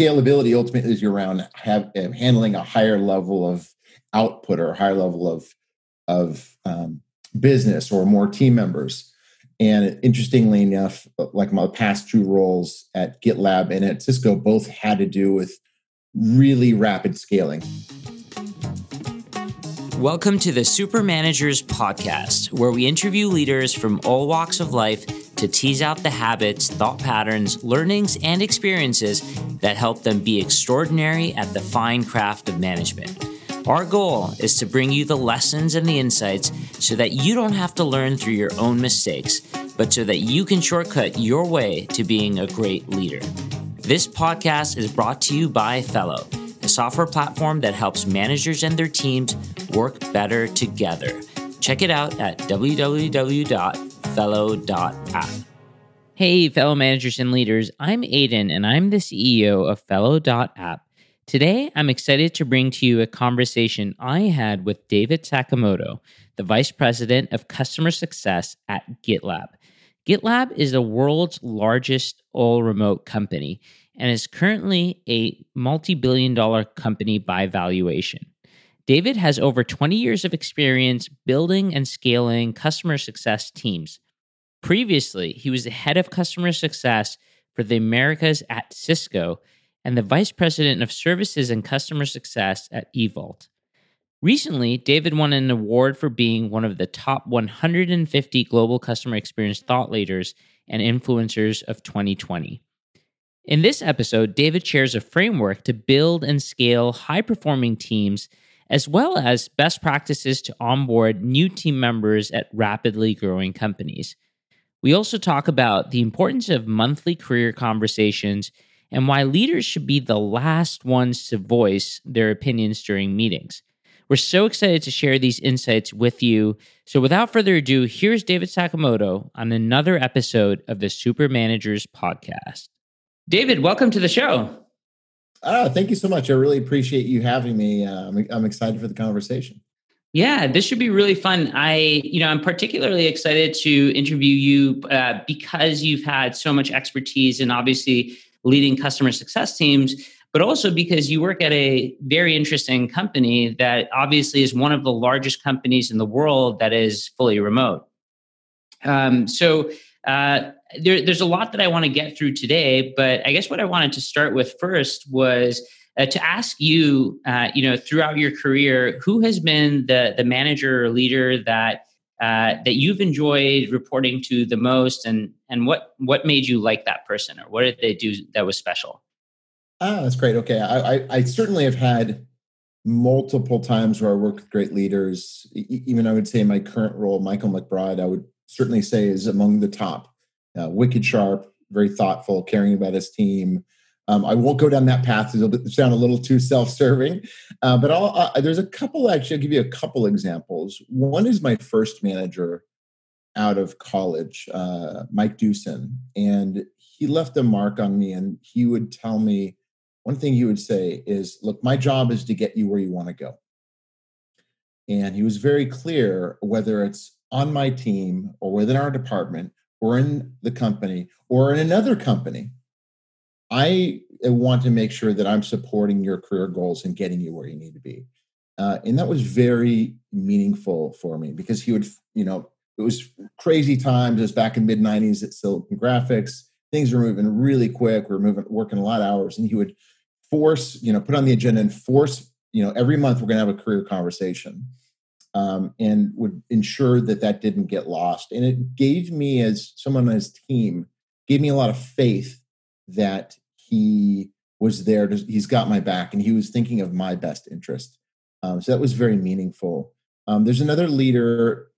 scalability ultimately is around have, uh, handling a higher level of output or a higher level of of um, business or more team members. And interestingly enough, like my past two roles at GitLab and at Cisco both had to do with really rapid scaling. Welcome to the Super Managers Podcast, where we interview leaders from all walks of life to tease out the habits, thought patterns, learnings, and experiences that help them be extraordinary at the fine craft of management. Our goal is to bring you the lessons and the insights so that you don't have to learn through your own mistakes, but so that you can shortcut your way to being a great leader. This podcast is brought to you by Fellow a software platform that helps managers and their teams work better together. Check it out at www.fellow.app. Hey, fellow managers and leaders, I'm Aydin and I'm the CEO of Fellow.app. Today, I'm excited to bring to you a conversation I had with David Sakamoto, the Vice President of Customer Success at GitLab. GitLab is the world's largest all remote company and is currently a multi billion dollar company by valuation. David has over 20 years of experience building and scaling customer success teams. Previously, he was the head of customer success for the Americas at Cisco and the vice president of services and customer success at eVault. Recently, David won an award for being one of the top 150 global customer experience thought leaders and influencers of 2020. In this episode, David shares a framework to build and scale high performing teams, as well as best practices to onboard new team members at rapidly growing companies. We also talk about the importance of monthly career conversations and why leaders should be the last ones to voice their opinions during meetings. We're so excited to share these insights with you. So, without further ado, here's David Sakamoto on another episode of the Super Managers Podcast. David, welcome to the show. Oh, thank you so much. I really appreciate you having me. Uh, I'm, I'm excited for the conversation. Yeah, this should be really fun. I, you know, I'm particularly excited to interview you uh, because you've had so much expertise in obviously leading customer success teams, but also because you work at a very interesting company that obviously is one of the largest companies in the world that is fully remote. Um, so, uh, there, there's a lot that I want to get through today, but I guess what I wanted to start with first was uh, to ask you, uh, you know, throughout your career, who has been the the manager or leader that uh, that you've enjoyed reporting to the most, and and what what made you like that person, or what did they do that was special? Ah, that's great. Okay, I, I, I certainly have had multiple times where I worked with great leaders. Even I would say my current role, Michael McBride, I would certainly say is among the top uh, wicked sharp, very thoughtful, caring about his team. Um, I won't go down that path; it'll sound a little too self-serving. Uh, but uh, there's a couple. Actually, I'll give you a couple examples. One is my first manager out of college, uh, Mike Dewson, and he left a mark on me. And he would tell me one thing he would say is, "Look, my job is to get you where you want to go." And he was very clear whether it's on my team or within our department or in the company or in another company, I want to make sure that I'm supporting your career goals and getting you where you need to be. Uh, and that was very meaningful for me because he would, you know, it was crazy times. It was back in mid '90s at Silicon Graphics. Things were moving really quick. We are moving, working a lot of hours, and he would force, you know, put on the agenda and force, you know, every month we're going to have a career conversation um, and would ensure that that didn't get lost. And it gave me, as someone on his team, gave me a lot of faith that he was there. To, he's got my back, and he was thinking of my best interest. Um, so that was very meaningful. Um, there's another leader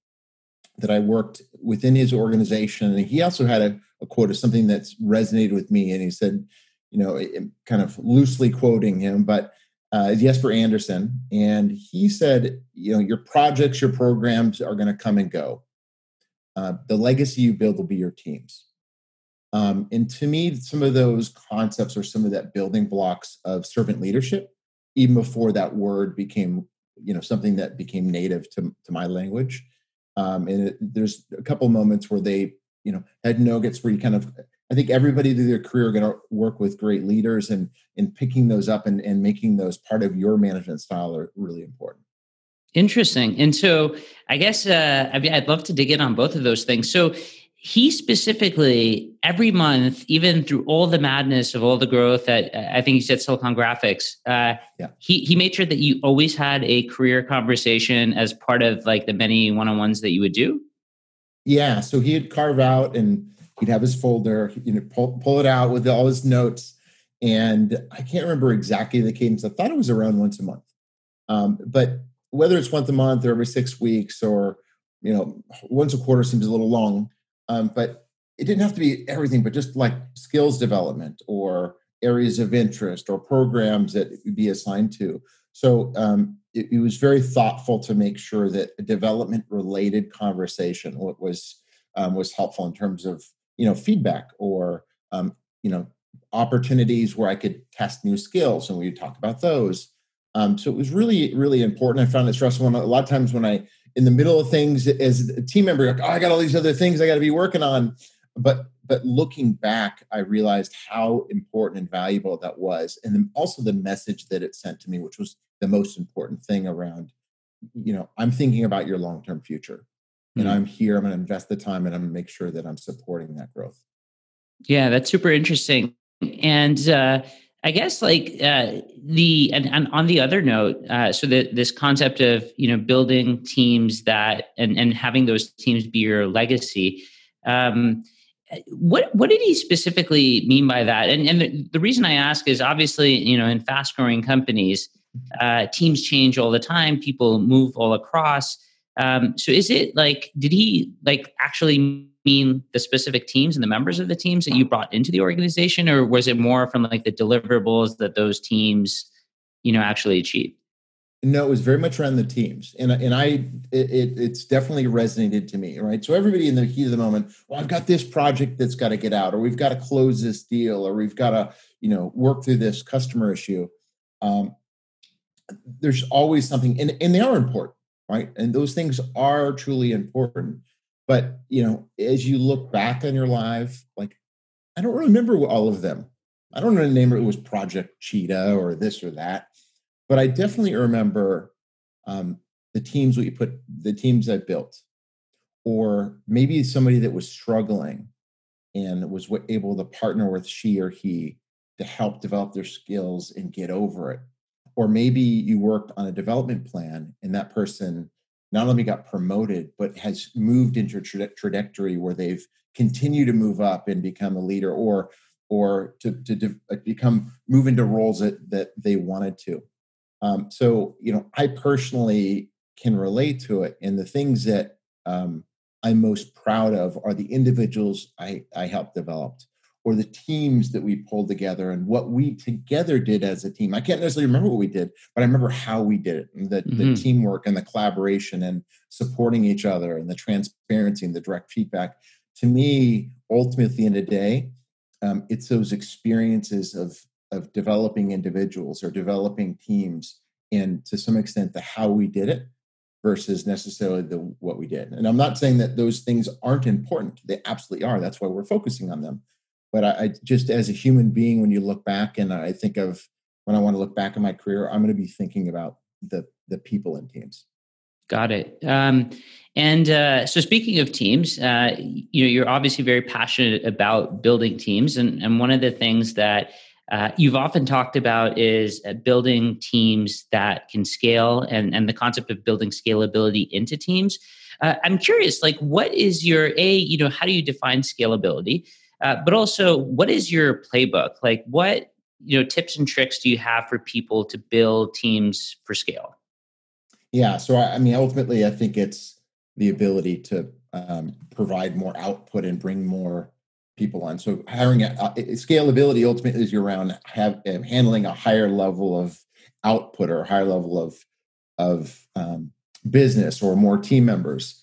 that I worked within his organization, and he also had a, a quote of something that's resonated with me. And he said, you know, kind of loosely quoting him, but uh, Jesper Anderson, and he said, you know, your projects, your programs are going to come and go. Uh, the legacy you build will be your teams. Um, and to me, some of those concepts are some of that building blocks of servant leadership, even before that word became, you know, something that became native to, to my language. Um, and it, there's a couple moments where they, you know, had nuggets where you kind of I think everybody through their career are going to work with great leaders, and in picking those up and, and making those part of your management style are really important. Interesting. And so, I guess uh, I mean, I'd love to dig in on both of those things. So, he specifically every month even through all the madness of all the growth at i think he said silicon graphics uh, yeah. he, he made sure that you always had a career conversation as part of like the many one-on-ones that you would do yeah so he'd carve out and he'd have his folder you know pull, pull it out with all his notes. And i can't remember exactly the cadence. I thought it was around once a month. Um, but whether it's once a month or every six weeks or you know once a quarter seems a little long. Um, but it didn't have to be everything, but just like skills development or areas of interest or programs that would be assigned to. So um, it, it, was very thoughtful to make sure that a development related conversation was um, was helpful in terms of you know feedback or um, you know opportunities where I could test new skills and we would talk about those. Um, so it was really really important. I found it stressful. And a lot of times when I in the middle of things as a team member, like, oh, I got all these other things I got to be working on. But but looking back, I realized how important and valuable that was, and then also the message that it sent to me, which was the most important thing around. You know, I'm thinking about your long term future. And hmm. I'm here. I'm going to invest the time, and I'm going to make sure that I'm supporting that growth. Yeah, that's super interesting. And uh, I guess like uh, the and, and, on the other note, uh, so that this concept of you know building teams that and and having those teams be your legacy. Um, what what did he specifically mean by that? And and the, the reason I ask is obviously you know in fast growing companies, uh, teams change all the time. People move all across. Um, so is it like did he like actually mean the specific teams and the members of the teams that you brought into the organization, or was it more from like the deliverables that those teams, you know, actually achieved? No, it was very much around the teams, and and I it, it, it's definitely resonated to me, right? So everybody in the heat of the moment, well, I've got this project that's got to get out, or we've got to close this deal, or we've got to you know work through this customer issue. Um, there's always something, and and they are important, right? And those things are truly important. But you know, as you look back on your life, like I don't remember all of them. I don't name. It was Project Cheetah or this or that, but I definitely remember um, the teams we put, the teams I built, or maybe somebody that was struggling and was able to partner with she or he to help develop their skills and get over it. Or maybe you worked on a development plan and that person not only got promoted but has moved into a tra- trajectory where they've continued to move up and become a leader or or to, to de- uh, become move into roles that that they wanted to. Um, so you know i personally can relate to it and the things that um, i'm most proud of are the individuals i i helped develop or the teams that we pulled together and what we together did as a team. I can't necessarily remember what we did, but I remember how we did it and the, mm-hmm. the teamwork and the collaboration and supporting each other and the transparency and the direct feedback. To me, ultimately, at the end of the day, um, it's those experiences of of developing individuals or developing teams and to some extent the how we did it versus necessarily the what we did. And I'm not saying that those things aren't important. They absolutely are. That's why we're focusing on them but I, I, just as a human being when you look back and i think of when i want to look back in my career i'm going to be thinking about the the people in teams. Got it. Um, and uh, so speaking of teams uh, you know you're obviously very passionate about building teams and, and one of the things that uh, you've often talked about is uh, building teams that can scale and, and the concept of building scalability into teams. Uh, i'm curious like what is your a you know how do you define scalability uh, but also, what is your playbook? Like, what you know tips and tricks do you have for people to build teams for scale? Yeah, so I, I mean, ultimately, I think it's the ability to um, provide more output and bring more people on. So hiring uh, scalability ultimately is around have, uh, handling a higher level of output or a higher level of of um, business or more team members.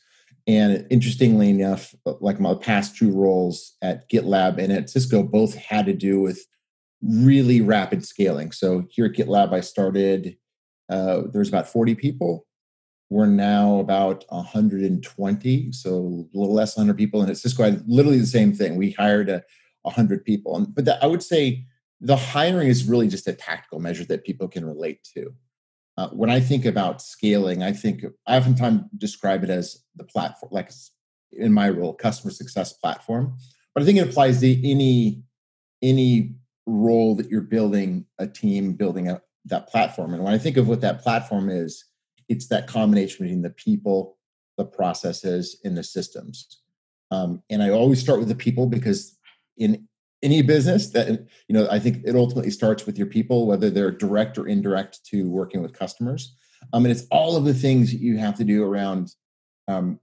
And interestingly enough, like my past two roles at GitLab and at Cisco both had to do with really rapid scaling. So here at GitLab, I started, uh, there's about 40 people. We're now about 120, so a little less than 100 people. And at Cisco, I literally the same thing. We hired a, 100 people. But that, I would say the hiring is really just a tactical measure that people can relate to. Uh, when I think about scaling, I think I oftentimes describe it as the platform, like in my role, customer success platform. But I think it applies to any any role that you're building a team, building a, that platform. And when I think of what that platform is, it's that combination between the people, the processes, and the systems. Um, and I always start with the people because in any business that you know i think it ultimately starts with your people whether they're direct or indirect to working with customers. Um, and it's all of the things you have to do around um,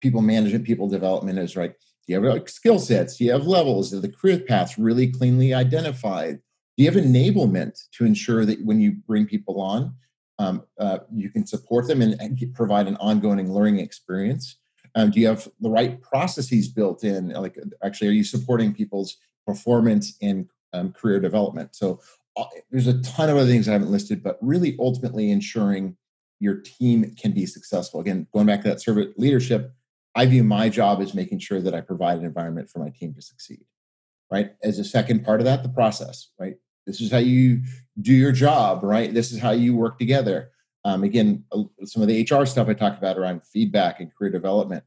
people management people development is right do you have like skill sets? Do you have levels? Are the career paths really cleanly identified? Do you have enablement to ensure that when you bring people on um, uh, you can support them and, and, provide an ongoing learning experience? Um, do you have the right processes built in? Like actually are you supporting people's performance and um, career development. So uh, there's a ton of other things I haven't listed, but really ultimately ensuring your team can be successful. Again, going back to that servant leadership, I view my job as making sure that I provide an environment for my team to succeed. Right. As a second part of that, the process. Right. This is how you do your job. Right. This is how you work together. Um, again, some of the HR stuff I talked about around feedback and career development.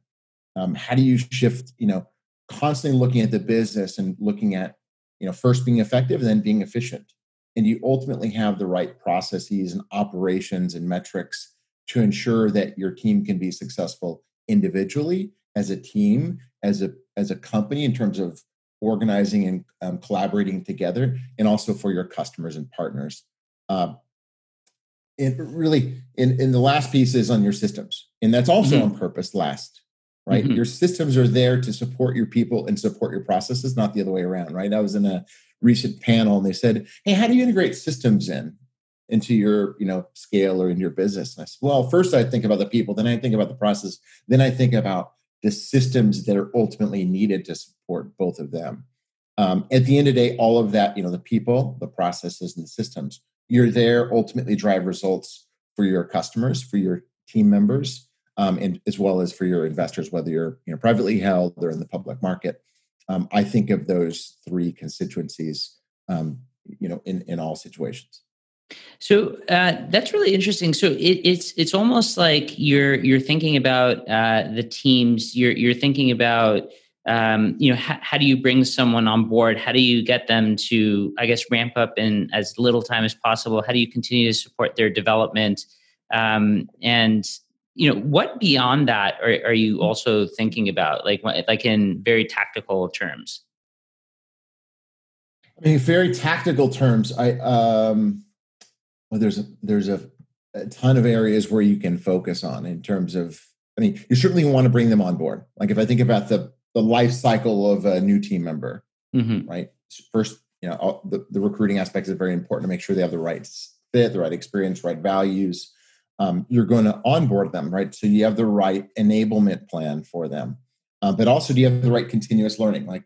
Um, how do you shift? You know, constantly looking at the business and looking at you know first being effective and then being efficient. And you ultimately have the right processes and operations and metrics to ensure that your team can be successful individually as a team as a as a company in terms of organizing and um, collaborating together and also for your customers and partners. Um, and really in, in the last piece is on your systems. And that's also mm-hmm. on purpose last right? Mm-hmm. Your systems are there to support your people and support your processes, not the other way around, right? I was in a recent panel and they said, "Hey, how do you integrate systems in into your, you know, scale or in your business?" And I said, "Well, first I think about the people, then I think about the process, then I think about the systems that are ultimately needed to support both of them." Um, at the end of the day, all of that, you know, the people, the processes, and the systems, you're there ultimately drive results for your customers, for your team members, um, and as well as for your investors, whether you're you know privately held or in the public market. Um, I think of those three constituencies, um, you know, in in all situations. So uh, that's really interesting. So it, it's it's almost like you're you're thinking about uh, the teams. You're you're thinking about um, you know how, how do you bring someone on board? How do you get them to I guess ramp up in as little time as possible? How do you continue to support their development? Um, and you know what beyond that are, are you also thinking about like like in very tactical terms? I mean very tactical terms i um well there's a there's a, a ton of areas where you can focus on in terms of i mean you certainly want to bring them on board. Like if i think about the the life cycle of a new team member mm-hmm. right? First you know all, the, the recruiting aspect is very important to make sure they have the right fit the right experience right values um, you're going to onboard them, right? So you have the right enablement plan for them. Uh, but also, do you have the right continuous learning? Like,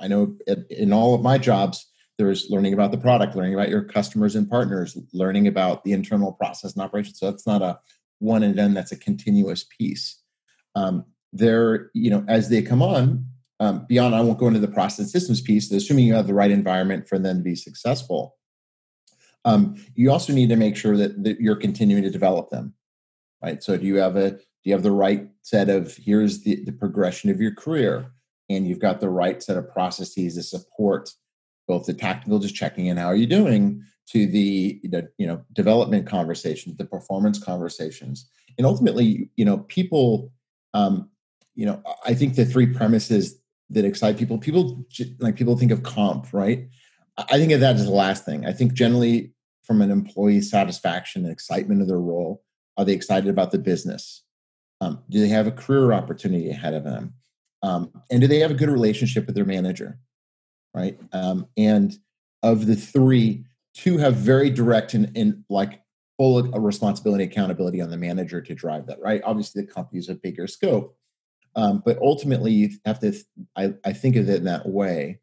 I know in all of my jobs, there's learning about the product, learning about your customers and partners, learning about the internal process and operations. So that's not a one and done, that's a continuous piece. Um, there, you know, as they come on, um, beyond, I won't go into the process systems piece, assuming you have the right environment for them to be successful um, you also need to make sure that, that you're continuing to develop them, right? So do you have a do you have the right set of here's the, the progression of your career, and you've got the right set of processes to support both the tactical, just checking in how are you doing, to the, the you know development conversations, the performance conversations, and ultimately, you know, people, um, you know, I think the three premises that excite people, people like people think of comp, right? I think that as the last thing. I think generally, from an employee satisfaction and excitement of their role, are they excited about the business? Um, do they have a career opportunity ahead of them? Um, and do they have a good relationship with their manager? Right. Um, and of the three, two have very direct and, and like full responsibility, accountability on the manager to drive that. Right. Obviously, the company is a bigger scope, um, but ultimately, you have to. I, I think of it in that way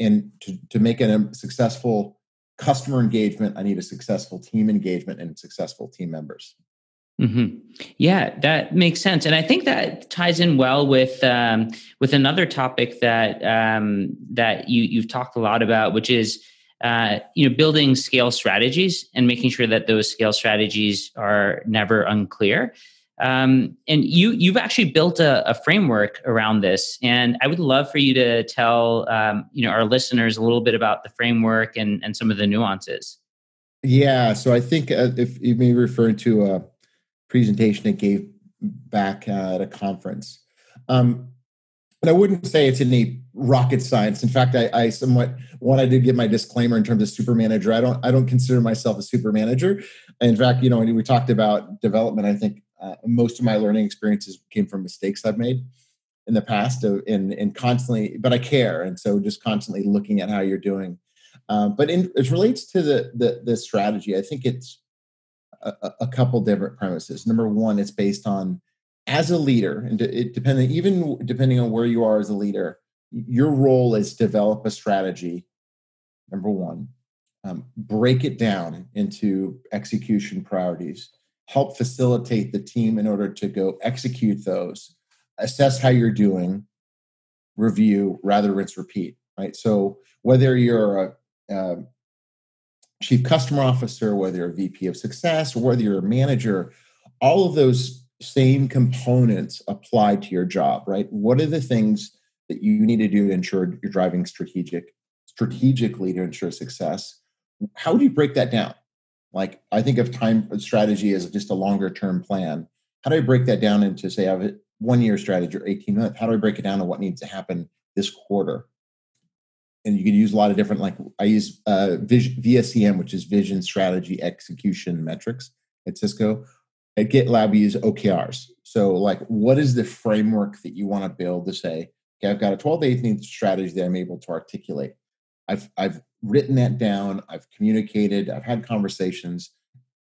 and to, to make a successful customer engagement i need a successful team engagement and successful team members Mm-hmm. Yeah, that makes sense, and I think that ties in well with um, with another topic that um, that you you've talked a lot about, which is uh, you know building scale strategies and making sure that those scale strategies are never unclear. Um, and you you've actually built a, a, framework around this, and I would love for you to tell um, you know our listeners a little bit about the framework and and some of the nuances. Yeah, so I think uh, if you may refer to a presentation I gave back uh, at a conference, um, and I wouldn't say it's any rocket science. In fact, I, I somewhat one to give my disclaimer in terms of super manager. I don't I don't consider myself a super manager. In fact, you know, we talked about development, I think uh, most of my learning experiences came from mistakes I've made in the past, uh, and and constantly. But I care, and so just constantly looking at how you're doing. Uh, but in, it relates to the, the the strategy. I think it's a, a couple different premises. Number one, it's based on as a leader, and it depending even depending on where you are as a leader, your role is develop a strategy. Number one, um, break it down into execution priorities help facilitate the team in order to go execute those, assess how you're doing, review, rather rinse, repeat. Right. So whether you're a, a chief customer officer, whether you're a VP of success, or whether you're a manager, all of those same components apply to your job. Right. What are the things that you need to do to ensure you're driving strategic strategically to ensure success? How do you break that down? Like I think of time strategy as just a longer term plan. How do I break that down into say I have a one year strategy or 18 months? How do I break it down to what needs to happen this quarter? And you can use a lot of different, like I use uh, vision, VSEM, which is Vision Strategy Execution Metrics at Cisco. At GitLab, we use OKRs. So, like, what is the framework that you want to build to say, okay, I've got a 12 to 18 strategy that I'm able to articulate. I've I've written that down, I've communicated, I've had conversations.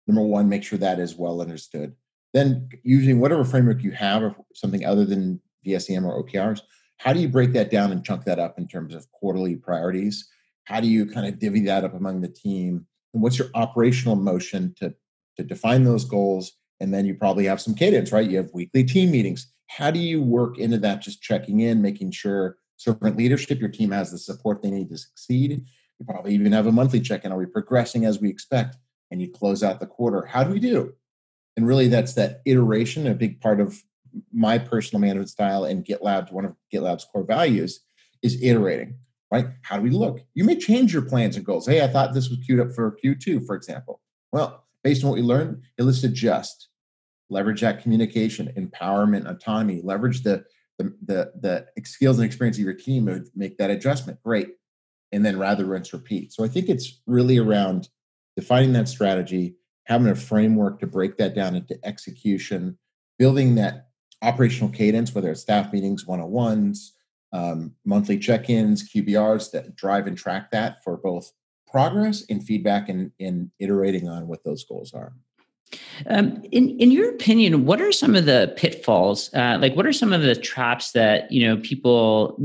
Number one, make sure that is well understood. Then, using whatever framework you have, or something other than VSEM or OKRs, how do you break that down and chunk that up in terms of quarterly priorities? How do you kind of divvy that up among the team? And what's your operational motion to, to define those goals? And then you probably have some cadence, right? You have weekly team meetings. How do you work into that, just checking in, making sure servant leadership, your team has the support they need to succeed? You probably even have a monthly check in. Are we progressing as we expect? And you close out the quarter. How do we do? And really, that's that iteration, a big part of my personal management style and GitLab, one of GitLab's core values is iterating, right? How do we look? You may change your plans and goals. Hey, I thought this was queued up for Q2, for example. Well, based on what we learned, let's adjust, leverage that communication, empowerment, autonomy, leverage the, the, the, the skills and experience of your team to make that adjustment. Great and then rather rinse repeat. So I think it's really around defining that strategy, having a framework to break that down into execution, building that operational cadence, whether it's staff meetings, one on ones, um, monthly check ins, QBRs that drive and track that for both progress and feedback and, in iterating on what those goals are. Um, in in your opinion, what are some of the pitfalls? Uh, like, what are some of the traps that you know people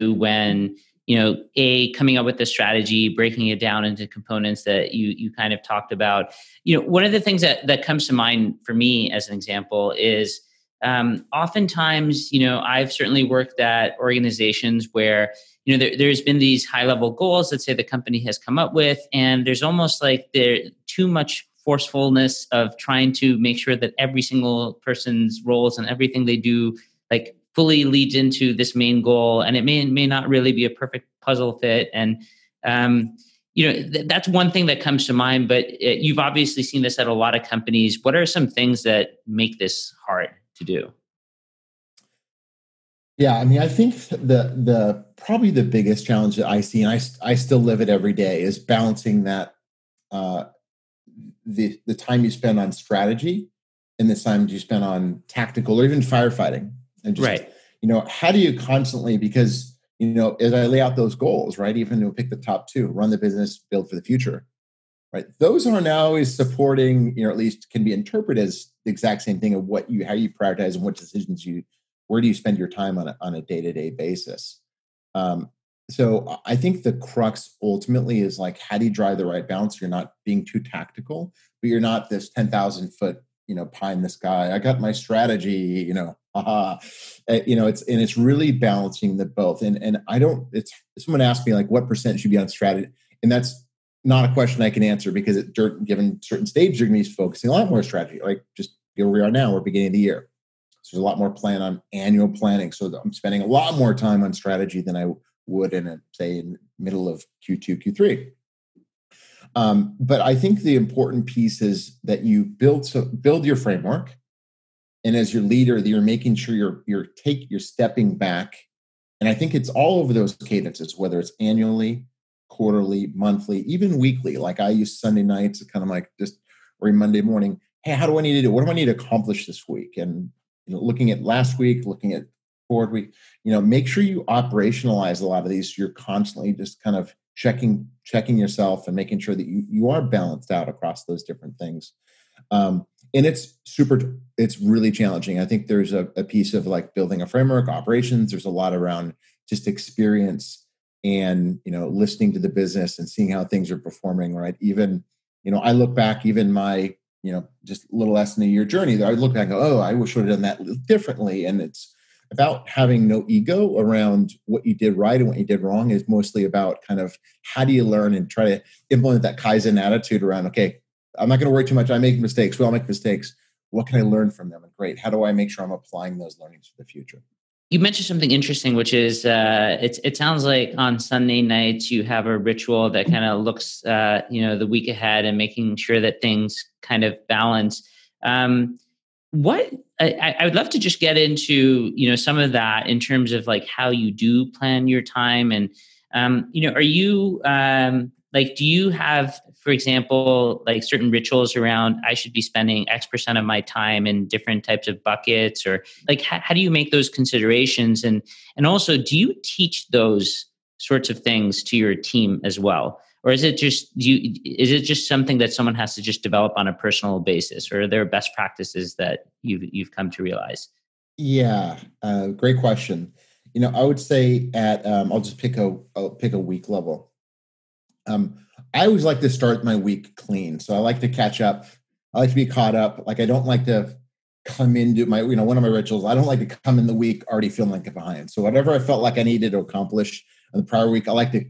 when you know a coming up with the strategy breaking it down into components that you you kind of talked about. You know one of the things that that comes to mind for me as an example is um, oftentimes you know i've certainly worked at organizations where you know there, there's been these high level goals that say the company has come up with and there's almost like there too much forcefulness of trying to make sure that every single person's roles and everything they do like fully leads into this main goal and it may may not really be a perfect puzzle fit. And um, you know th- that's one thing that comes to mind but it, you've obviously seen this at a lot of companies. What are some things that make this hard to do? Yeah i mean i think the the probably the biggest challenge that i see and i, I still live it every day is balancing that uh, the the time you spend on strategy and the time you spend on tactical or even firefighting and just right. you know how do you constantly because you know as i lay out those goals right even to pick the top two run the business build for the future right those are now always supporting you know at least can be interpreted as the exact same thing of what you how you prioritize and what decisions you where do you spend your time on a, on a day-to-day basis um, so i think the crux ultimately is like how do you drive the right balance you're not being too tactical but you're not this 10000 foot you know pie in the sky. I got my strategy, you know. Uh, you know, it's and it's really balancing the both. And and I don't. It's someone asked me like, what percent should be on strategy, and that's not a question I can answer because at given certain stages, you're going to be focusing a lot more strategy. Like just where we are now, we're beginning of the year. So there's a lot more plan on annual planning. So I'm spending a lot more time on strategy than I would in a, say in middle of Q2, Q3. Um, but I think the important piece is that you build so build your framework, and as your leader, you're making sure you're you're take you're stepping back. And I think it's all over those cadences, whether it's annually, quarterly, monthly, even weekly. Like I use Sunday nights kind of like just or Monday morning. Hey, how do I need to do? What do I need to accomplish this week? And you know, looking at last week, looking at forward week, you know, make sure you operationalize a lot of these. You're constantly just kind of checking checking yourself and making sure that you, you are balanced out across those different things um, and it's super it's really challenging. I think there's a, a piece of like building a framework operations. There's a lot around just experience and you know listening to the business and seeing how things are performing right? Even you know i look back even my you know just a little less than a year journey i look back and go oh i wish i would have done that differently. And it's about having no ego around what you did right and what you did wrong is mostly about kind of how do you learn and try to implement that kaizen attitude around okay i'm not going to worry too much. I make mistakes. We all make mistakes. What can i learn from them? And great. How do i make sure i'm applying those learnings for the future? You mentioned something interesting, which is uh, it, it sounds like on Sunday nights you have a ritual that kind of looks, uh, you know, the week ahead and making sure that things kind of balance. Um, what I, I, would love to just get into you know some of that in terms of like how you do plan your time and um, you know are you um, like do you have for example like certain rituals around i should be spending x percent of my time in different types of buckets or like how, how do you make those considerations? And and also do you teach those sorts of things to your team as well? Or is it just you is it just something that someone has to just develop on a personal basis? Or are there best practices that you've you've come to realize? Yeah uh, great question. You know i would say at um, i'll just pick a I'll pick a week level. Um, i always like to start my week clean so i like to catch up i like to be caught up like i don't like to come into my you know one of my rituals i don't like to come in the week already feeling like a behind so whatever i felt like i needed to accomplish in the prior week i like to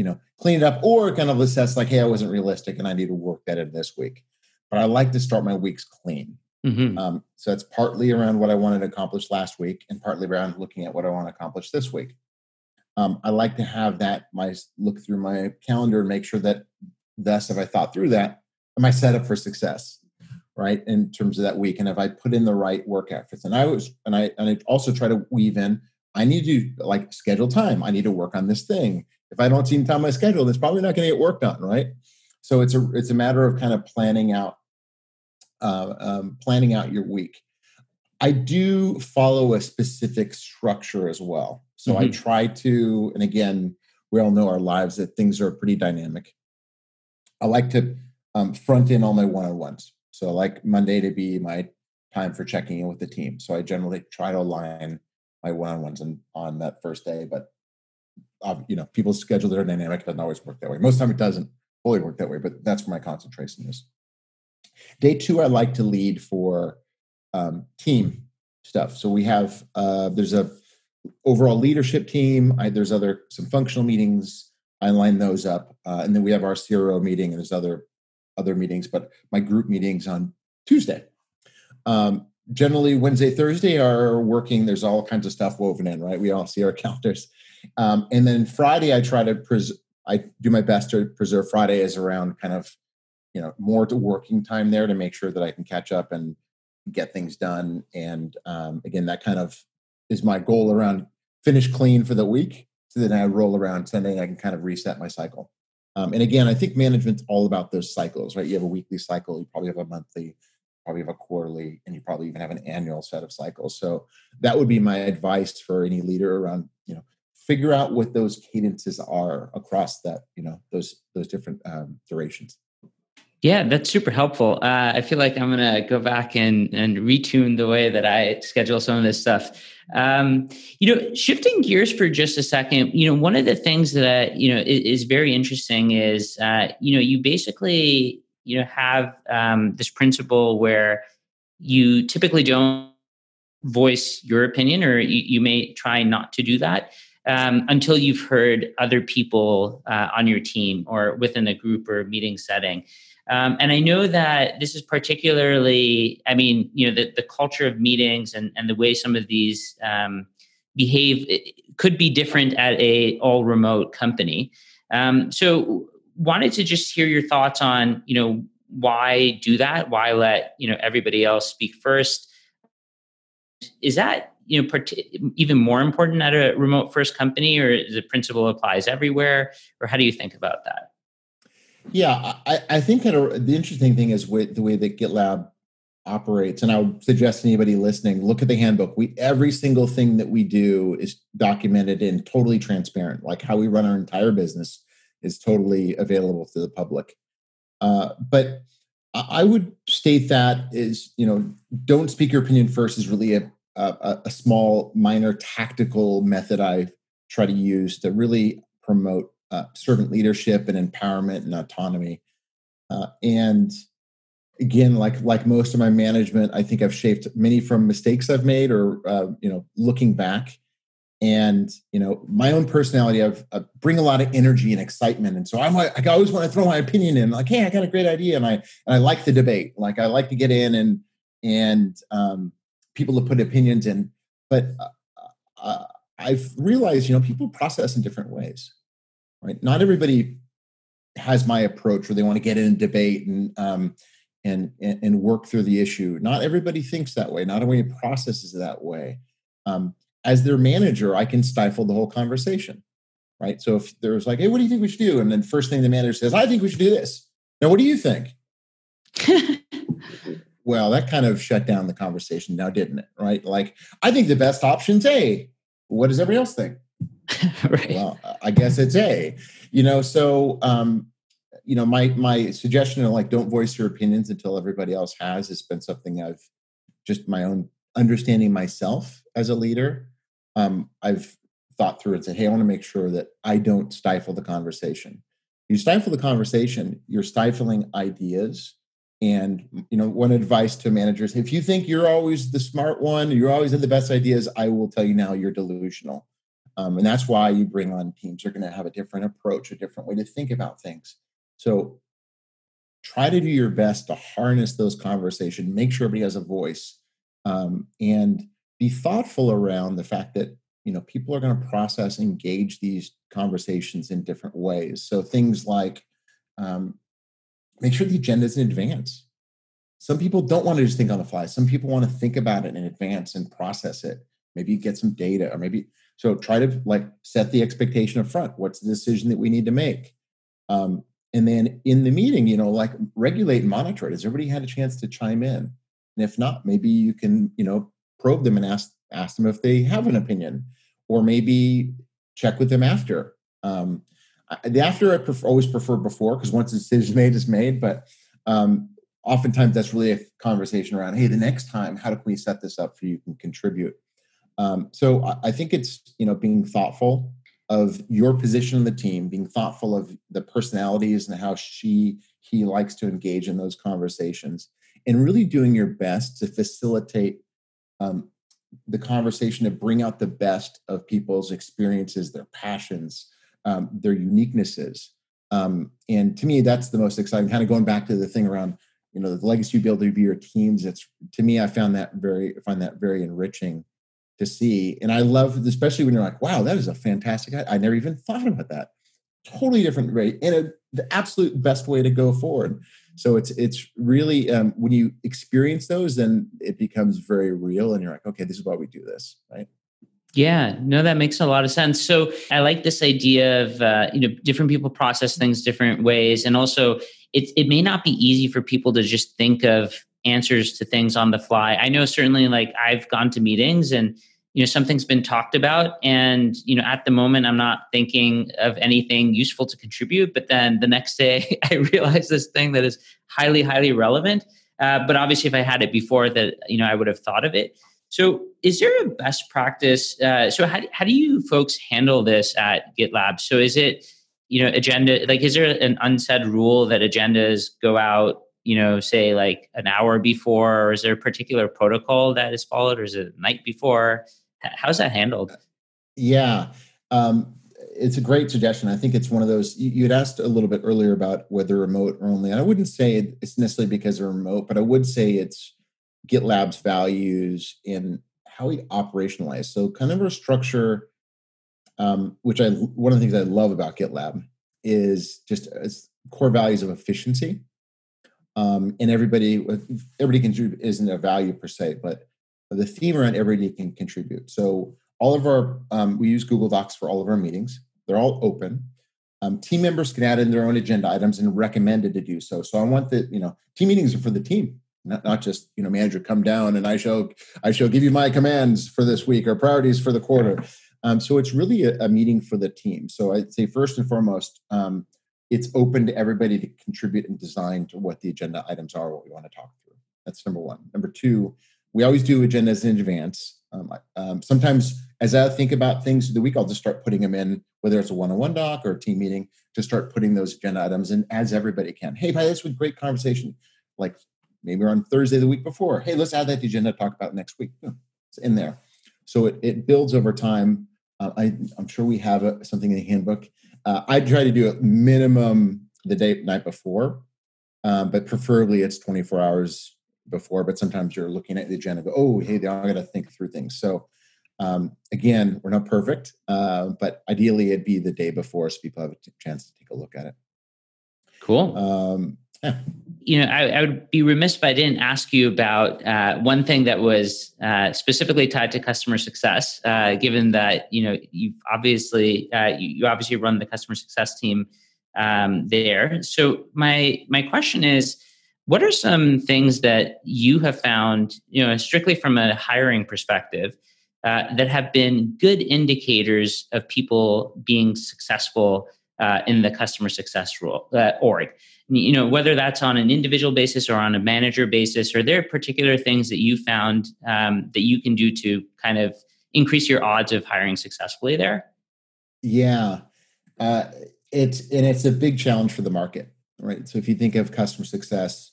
you know, clean it up or kind of assess like, hey, I wasn't realistic and I need to work that in this week. But I like to start my weeks clean. Mm-hmm. Um, so that's partly around what I wanted to accomplish last week and partly around looking at what I want to accomplish this week. Um, I like to have that my look through my calendar and make sure that thus if I thought through that, am I set up for success? Right in terms of that week, and if I put in the right work efforts, and I was, and I, and I also try to weave in. I need to like schedule time. I need to work on this thing if I don't see time on my schedule, it's probably not going to get work done, right? So it's a it's a matter of kind of planning out uh, um, planning out your week. I do follow a specific structure as well. So mm-hmm. I try to, and again, we all know our lives that things are pretty dynamic. I like to um, front in all my one on ones. So I like Monday to be my time for checking in with the team. So I generally try to align my one on ones on that first day, but uh, you know, people's schedules are dynamic. It doesn't always work that way. Most of the time, it doesn't fully work that way, but that's where my concentration is. Day two, I like to lead for um, team stuff. So we have uh, there's a overall leadership team. I, there's other some functional meetings. I line those up, uh, and then we have our CRO meeting, and there's other other meetings. But my group meetings on Tuesday. Um, generally, Wednesday, Thursday are working. There's all kinds of stuff woven in, right? We all see our calendars. Um, and then Friday, I try to pres- I do my best to preserve Friday as around kind of you know more to working time there to make sure that I can catch up and get things done. And um, again, that kind of is my goal around finish clean for the week, so then I roll around Sunday, I can kind of reset my cycle. Um, and again, I think management's all about those cycles, right? You have a weekly cycle, you probably have a monthly, probably have a quarterly, and you probably even have an annual set of cycles. So that would be my advice for any leader around, you know, figure out what those cadences are across that you know those those different um, durations yeah that's super helpful uh, i feel like i'm gonna go back and and retune the way that i schedule some of this stuff um, you know shifting gears for just a second you know one of the things that you know is, is very interesting is uh, you know you basically you know have um, this principle where you typically don't voice your opinion, or you, you may try not to do that um, until you've heard other people uh, on your team or within a group or meeting setting. Um, and I know that this is particularly, I mean, you know, the, the culture of meetings and, and the way some of these um, behave could be different at a all remote company. Um, so wanted to just hear your thoughts on, you know, why do that? Why let, you know, everybody else speak first? Is that you know part- even more important at a remote first company or the principle applies everywhere or how do you think about that yeah i, I think that a, the interesting thing is with the way that gitlab operates and i would suggest anybody listening look at the handbook. We every single thing that we do is documented and totally transparent like how we run our entire business is totally available to the public. Uh, but I would state that is, you know, don't speak your opinion first is really a, a, a small, minor tactical method I try to use to really promote uh, servant leadership and empowerment and autonomy. Uh, and again, like like most of my management, I think I've shaped many from mistakes I've made or uh, you know looking back. And you know my own personality, I've I bring a lot of energy and excitement, and so I'm like I always want to throw my opinion in, like, hey, I got a great idea, and I and I like the debate, like I like to get in and and um, people to put opinions in. But uh, uh, I've realized, you know, people process in different ways, right? Not everybody has my approach where they want to get in and debate and um, and and work through the issue. Not everybody thinks that way. Not everybody processes that way. Um, as their manager, I can stifle the whole conversation, right? So if there's like, "Hey, what do you think we should do?" and then first thing the manager says, "I think we should do this." Now, what do you think? well, that kind of shut down the conversation now, didn't it? Right? Like, I think the best option's A. What does everybody else think? right. Well, I guess it's A. You know, so um, you know, my my suggestion of like don't voice your opinions until everybody else has has been something I've just my own understanding myself as a leader. Um, I've thought through and said, hey, I want to make sure that I don't stifle the conversation. You stifle the conversation, you're stifling ideas and you know, one advice to managers: if you think you're always the smart one, you're always have the best ideas, I will tell you now you're delusional. Um, and that's why you bring on teams. They're going to have a different approach, a different way to think about things. So try to do your best to harness those conversations. Make sure everybody has a voice, um, and be thoughtful around the fact that you know people are going to process, engage these conversations in different ways. So things like um, make sure the agenda is in advance. Some people don't want to just think on the fly. Some people want to think about it in advance and process it. Maybe get some data, or maybe so. Try to like set the expectation up front. What's the decision that we need to make? Um, and then in the meeting, you know, like regulate and monitor it. Has everybody had a chance to chime in? And if not, maybe you can, you know, probe them and ask ask them if they have an opinion, or maybe check with them after. Um, the after I prefer, always prefer before because once the decision made is made. But um, oftentimes that's really a conversation around, hey, the next time, how can we set this up for you can contribute? Um, so I, I think it's you know being thoughtful of your position in the team, being thoughtful of the personalities and how she he likes to engage in those conversations, and really doing your best to facilitate um, the conversation to bring out the best of people's experiences, their passions, um, their uniquenesses. Um, and to me, that's the most exciting. Kind of going back to the thing around, you know, the legacy you build be your teams. It's to me, I found that very find that very enriching to see. And I love, especially when you're like, wow, that is a fantastic. I, I never even thought about that. Totally different way, and a, the absolute best way to go forward. So it's it's really um, when you experience those, then it becomes very real, and you're like, okay, this is why we do this, right? Yeah, no, that makes a lot of sense. So I like this idea of uh, you know different people process things different ways, and also it it may not be easy for people to just think of answers to things on the fly. I know certainly, like I've gone to meetings and you know something's been talked about, and you know at the moment I'm not thinking of anything useful to contribute, but then the next day I realize this thing that is highly highly relevant. Uh, but obviously, if I had it before, that you know I would have thought of it. So, is there a best practice? Uh, so, how, how do you folks handle this at GitLab? So, is it you know agenda like is there an unsaid rule that agendas go out you know, say like an hour before, or is there a particular protocol that is followed, or is it night before? How's that handled? Yeah. Um, it's a great suggestion. I think it's one of those you, had asked a little bit earlier about whether remote or only. And I wouldn't say it's necessarily because they're remote, but I would say it's GitLab's values in how we operationalize. So kind of a structure, um, which I one of the things I love about GitLab is just as core values of efficiency. Um, and everybody everybody can contribute isn't a value per se, but the theme around everybody can contribute. So all of our um, we use Google Docs for all of our meetings. They're all open. Um, team members can add in their own agenda items and recommended to do so. So I want that you know team meetings are for the team, not, not just you know manager come down and I shall I shall give you my commands for this week or priorities for the quarter. Um, so it's really a, a, meeting for the team. So I'd say first and foremost, um, it's open to everybody to contribute and design to what the agenda items are, what we want to talk through. That's number one. Number two, we always do agendas in advance. Um, um, sometimes, as I think about things of the week, I'll just start putting them in, whether it's a one-on-one doc or a team meeting, to start putting those agenda items in as everybody can. Hey, by this was great conversation. Like maybe on Thursday the week before. Hey, let's add that to agenda. Talk about next week. It's in there, so it, it builds over time. Uh, I, am sure we have a, something in the handbook. Uh, I try to do it minimum the day night before, um, but preferably it's 24 hours before. But sometimes you're looking at the agenda, go, oh, hey, I got to think through things. So um, again, we're not perfect, uh, but ideally it'd be the day before so people have a t- chance to take a look at it. Cool. Um. You know, I, I, would be remiss if I didn't ask you about uh, one thing that was uh, specifically tied to customer success. Uh, given that you know you obviously uh, you, you, obviously run the customer success team um, there. So my my question is, what are some things that you have found, you know, strictly from a hiring perspective, uh, that have been good indicators of people being successful uh, in the customer success role org? you know whether that's on an individual basis or on a manager basis are there particular things that you found um, that you can do to kind of increase your odds of hiring successfully there? Yeah. Uh, it's and it's a big challenge for the market right? So if you think of customer success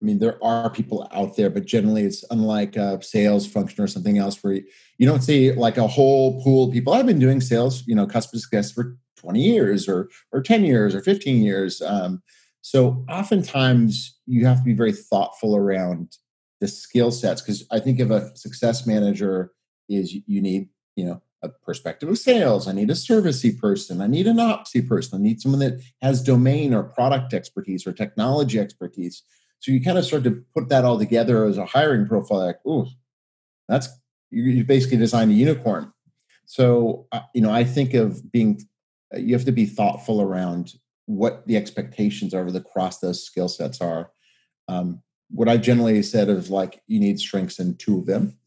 i mean there are people out there but generally it's unlike a sales function or something else where you, you don't see like a whole pool of people. I've been doing sales you know customer success for 20 years or or 10 years or 15 years um, so oftentimes you have to be very thoughtful around the skill sets because I think of a success manager is you need, you know, a perspective of sales. I need a servicey person. I need an opsy person. I need someone that has domain or product expertise or technology expertise. So you kind of start to put that all together as a hiring profile. Like, oh, that's you basically design a unicorn. So uh, you know, I think of being you have to be thoughtful around what the expectations over the cross those skill sets are. Um, what I generally said is like you need strengths in two of them,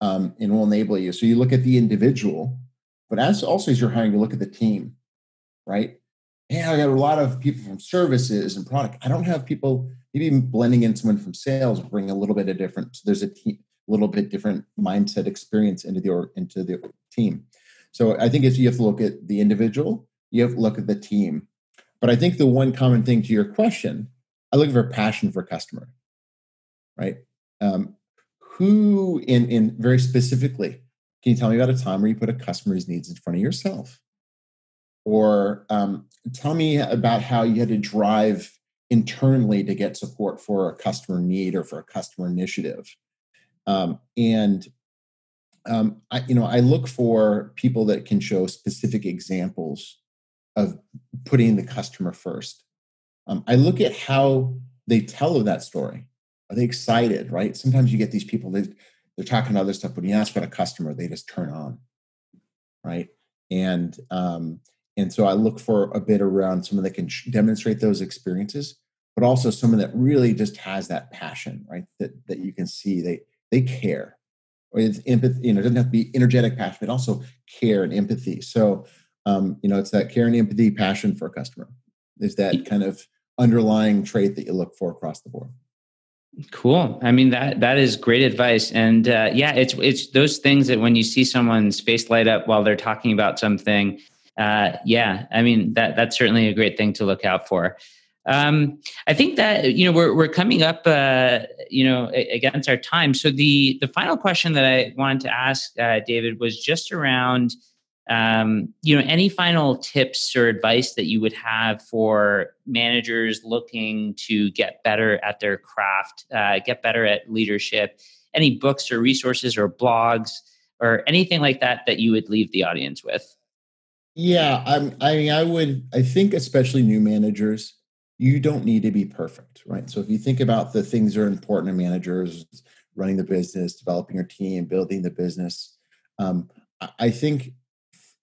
um, and will enable you. So you look at the individual, but as also as you're hiring, you look at the team, right? Hey, I got a lot of people from services and product. I don't have people maybe blending in someone from sales, bring a little bit of different. So there's a team, little bit different mindset experience into the into the team. So I think if you have to look at the individual, you have to look at the team but I think the one common thing to your question, I look for passion for customer, right? Um, who, in in very specifically, can you tell me about a time where you put a customer's needs in front of yourself? Or um, tell me about how you had to drive internally to get support for a customer need or for a customer initiative. Um, and um, I, you know, I look for people that can show specific examples of putting the customer first. Um, I look at how they tell of that story. Are they excited? Right? Sometimes you get these people they they're talking other stuff, but when you ask about a customer, they just turn on, right? And um, and so I look for a bit around someone that can demonstrate those experiences, but also someone that really just has that passion, right? That that you can see they they care. Or it's empathy, you know, it doesn't have to be energetic passion, but also care and empathy. So um, you know it's that care and empathy passion for a customer is that kind of underlying trait that you look for across the board. Cool. I mean that that is great advice. And uh, yeah it's it's those things that when you see someone's face light up while they're talking about something uh, yeah i mean that that's certainly a great thing to look out for Um, I think that you know we're we're coming up, uh, you know, against our time. So the the final question that I wanted to ask uh, David was just around, um, you know, any final tips or advice that you would have for managers looking to get better at their craft, uh, get better at leadership. Any books or resources or blogs or anything like that that you would leave the audience with? Yeah, I'm, I mean, I would. I think especially new managers you don't need to be perfect, right? So if you think about the things that are important to managers, running the business, developing your team, building the business, um, I think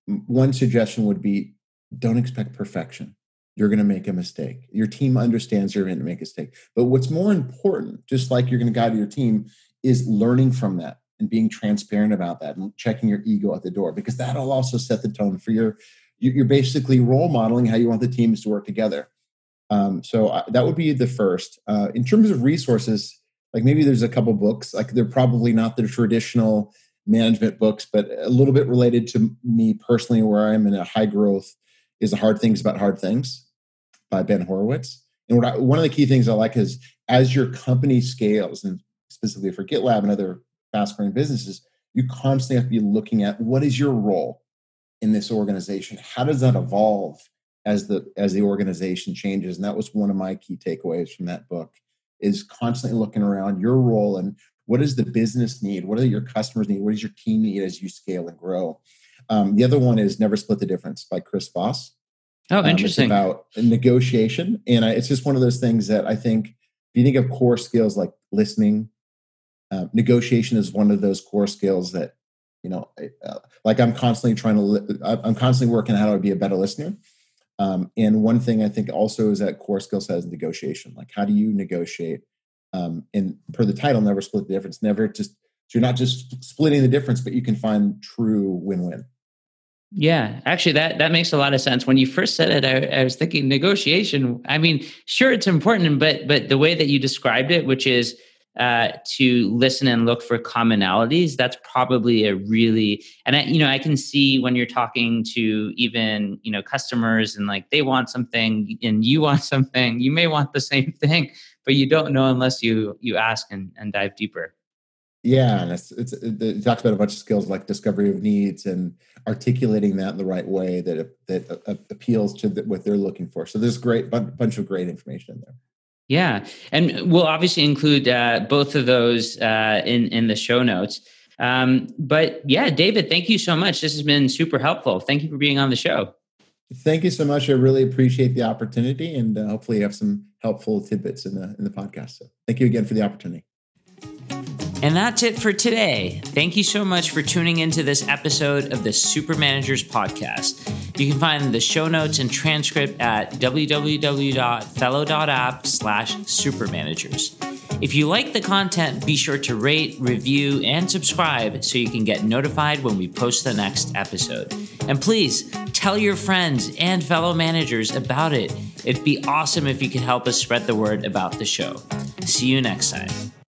one suggestion would be don't expect perfection. You're going to make a mistake. Your team understands you're going to make a mistake. But what's more important, just like you're going to guide your team, is learning from that and being transparent about that and checking your ego at the door because that'll also set the tone for your you're basically role modeling how you want the teams to work together um, so I, that would be the first. Uh, in terms of resources, like maybe there's a couple books, like they're probably not the traditional management books, but a little bit related to me personally, where I'm in a high growth is the hard things about hard things by Ben Horowitz. And I, one of the key things I like is as your company scales, and specifically for GitLab and other fast growing businesses, you constantly have to be looking at what is your role in this organization? How does that evolve? As the as the organization changes and that was one of my key takeaways from that book is constantly looking around your role and what does the business need? What do your customers need? What does your team need as you scale and grow? Um, the other one is never split the difference by chris voss. Oh um, interesting. about negotiation and I, it's just one of those things that i think if you think of core skills like listening uh, negotiation is one of those core skills that you know uh, like i'm constantly trying to li- i'm constantly working out how to be a better listener um, and one thing I think also is that core skill set is negotiation. Like, how do you negotiate? Um, and per the title, never split the difference. Never just so you're not just splitting the difference, but you can find true win-win. Yeah, actually, that that makes a lot of sense. When you first said it, I, I was thinking negotiation. I mean, sure, it's important, but but the way that you described it, which is uh, to listen and look for commonalities that's probably a really and i you know i can see when you're talking to even you know customers and like they want something and you want something you may want the same thing but you don't know unless you you ask and, and dive deeper. Yeah and it's, it's it talks about a bunch of skills like discovery of needs and articulating that in the right way that that uh, appeals to the, what they're looking for. So there's great bunch of great information in there yeah, and we'll obviously include uh, both of those uh, in in the show notes. Um, but yeah, David, thank you so much. This has been super helpful. Thank you for being on the show. Thank you so much. I really appreciate the opportunity, and uh, hopefully, you have some helpful tidbits in the in the podcast. So, thank you again for the opportunity. And that's it for today. Thank you so much for tuning into this episode of the Super Managers Podcast. You can find the show notes and transcript at www.fellow.app slash supermanagers. If you like the content, be sure to rate, review, and subscribe so you can get notified when we post the next episode. And please tell your friends and fellow managers about it. It'd be awesome if you could help us spread the word about the show. See you next time.